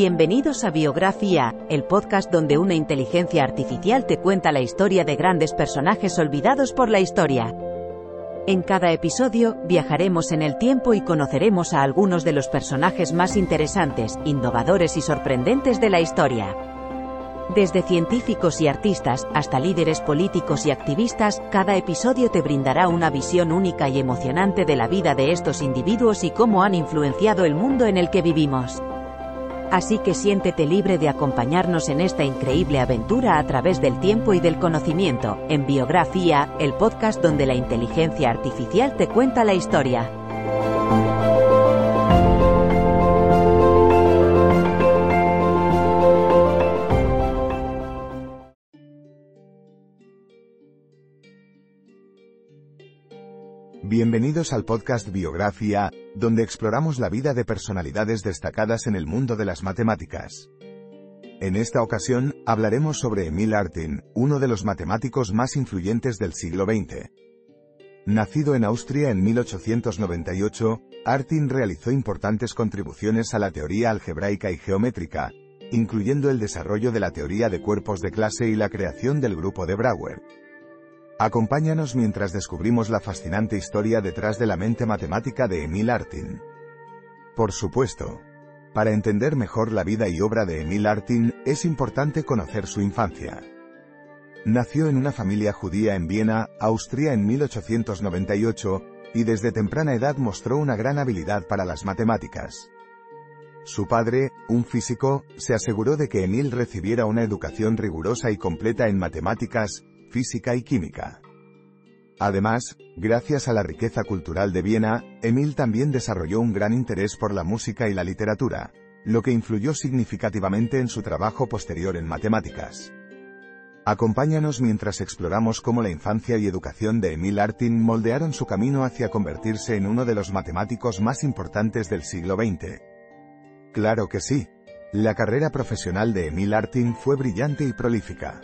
Bienvenidos a Biografía, el podcast donde una inteligencia artificial te cuenta la historia de grandes personajes olvidados por la historia. En cada episodio, viajaremos en el tiempo y conoceremos a algunos de los personajes más interesantes, innovadores y sorprendentes de la historia. Desde científicos y artistas, hasta líderes políticos y activistas, cada episodio te brindará una visión única y emocionante de la vida de estos individuos y cómo han influenciado el mundo en el que vivimos. Así que siéntete libre de acompañarnos en esta increíble aventura a través del tiempo y del conocimiento, en Biografía, el podcast donde la inteligencia artificial te cuenta la historia. Bienvenidos al podcast Biografía, donde exploramos la vida de personalidades destacadas en el mundo de las matemáticas. En esta ocasión, hablaremos sobre Emil Artin, uno de los matemáticos más influyentes del siglo XX. Nacido en Austria en 1898, Artin realizó importantes contribuciones a la teoría algebraica y geométrica, incluyendo el desarrollo de la teoría de cuerpos de clase y la creación del grupo de Brouwer. Acompáñanos mientras descubrimos la fascinante historia detrás de la mente matemática de Emil Artin. Por supuesto. Para entender mejor la vida y obra de Emil Artin, es importante conocer su infancia. Nació en una familia judía en Viena, Austria en 1898, y desde temprana edad mostró una gran habilidad para las matemáticas. Su padre, un físico, se aseguró de que Emil recibiera una educación rigurosa y completa en matemáticas, física y química. Además, gracias a la riqueza cultural de Viena, Emil también desarrolló un gran interés por la música y la literatura, lo que influyó significativamente en su trabajo posterior en matemáticas. Acompáñanos mientras exploramos cómo la infancia y educación de Emil Artin moldearon su camino hacia convertirse en uno de los matemáticos más importantes del siglo XX. Claro que sí. La carrera profesional de Emil Artin fue brillante y prolífica.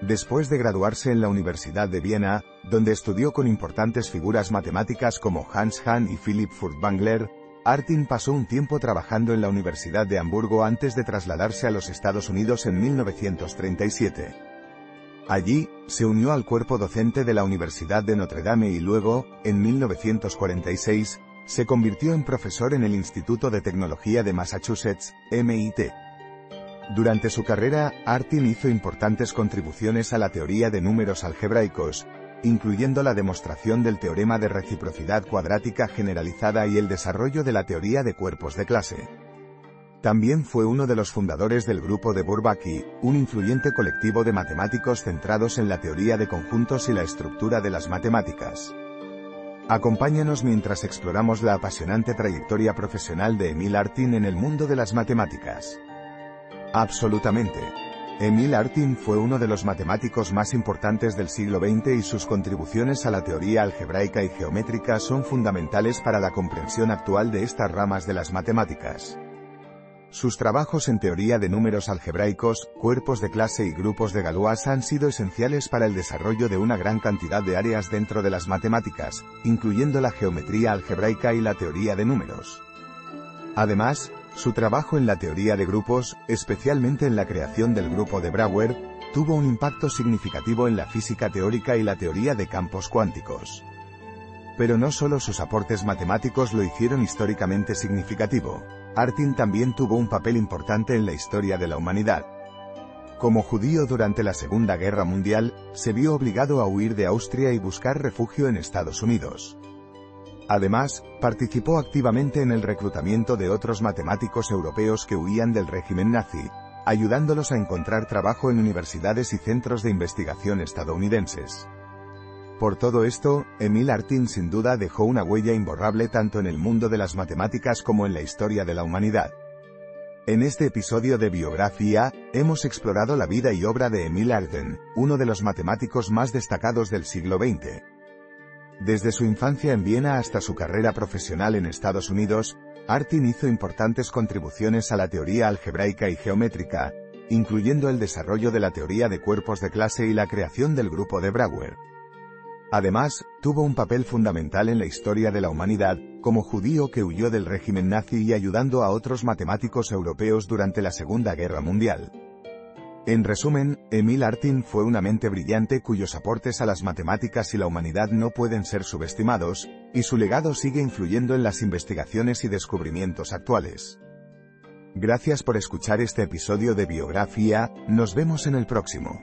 Después de graduarse en la Universidad de Viena, donde estudió con importantes figuras matemáticas como Hans Hahn y Philipp Furtwängler, Artin pasó un tiempo trabajando en la Universidad de Hamburgo antes de trasladarse a los Estados Unidos en 1937. Allí, se unió al cuerpo docente de la Universidad de Notre Dame y luego, en 1946, se convirtió en profesor en el Instituto de Tecnología de Massachusetts, MIT. Durante su carrera, Artin hizo importantes contribuciones a la teoría de números algebraicos, incluyendo la demostración del teorema de reciprocidad cuadrática generalizada y el desarrollo de la teoría de cuerpos de clase. También fue uno de los fundadores del grupo de Bourbaki, un influyente colectivo de matemáticos centrados en la teoría de conjuntos y la estructura de las matemáticas. Acompáñanos mientras exploramos la apasionante trayectoria profesional de Emil Artin en el mundo de las matemáticas. Absolutamente. Emil Artin fue uno de los matemáticos más importantes del siglo XX y sus contribuciones a la teoría algebraica y geométrica son fundamentales para la comprensión actual de estas ramas de las matemáticas. Sus trabajos en teoría de números algebraicos, cuerpos de clase y grupos de Galois han sido esenciales para el desarrollo de una gran cantidad de áreas dentro de las matemáticas, incluyendo la geometría algebraica y la teoría de números. Además, su trabajo en la teoría de grupos, especialmente en la creación del grupo de Brouwer, tuvo un impacto significativo en la física teórica y la teoría de campos cuánticos. Pero no solo sus aportes matemáticos lo hicieron históricamente significativo, Artin también tuvo un papel importante en la historia de la humanidad. Como judío durante la Segunda Guerra Mundial, se vio obligado a huir de Austria y buscar refugio en Estados Unidos. Además, participó activamente en el reclutamiento de otros matemáticos europeos que huían del régimen nazi, ayudándolos a encontrar trabajo en universidades y centros de investigación estadounidenses. Por todo esto, Emil Artin sin duda dejó una huella imborrable tanto en el mundo de las matemáticas como en la historia de la humanidad. En este episodio de Biografía, hemos explorado la vida y obra de Emil Artin, uno de los matemáticos más destacados del siglo XX. Desde su infancia en Viena hasta su carrera profesional en Estados Unidos, Artin hizo importantes contribuciones a la teoría algebraica y geométrica, incluyendo el desarrollo de la teoría de cuerpos de clase y la creación del grupo de Brouwer. Además, tuvo un papel fundamental en la historia de la humanidad, como judío que huyó del régimen nazi y ayudando a otros matemáticos europeos durante la Segunda Guerra Mundial. En resumen, Emil Artin fue una mente brillante cuyos aportes a las matemáticas y la humanidad no pueden ser subestimados, y su legado sigue influyendo en las investigaciones y descubrimientos actuales. Gracias por escuchar este episodio de Biografía, nos vemos en el próximo.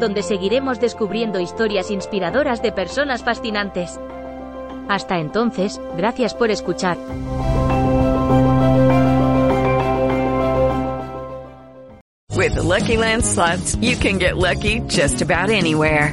donde seguiremos descubriendo historias inspiradoras de personas fascinantes. Hasta entonces, gracias por escuchar. With Lucky you can get lucky just about anywhere.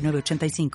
906985.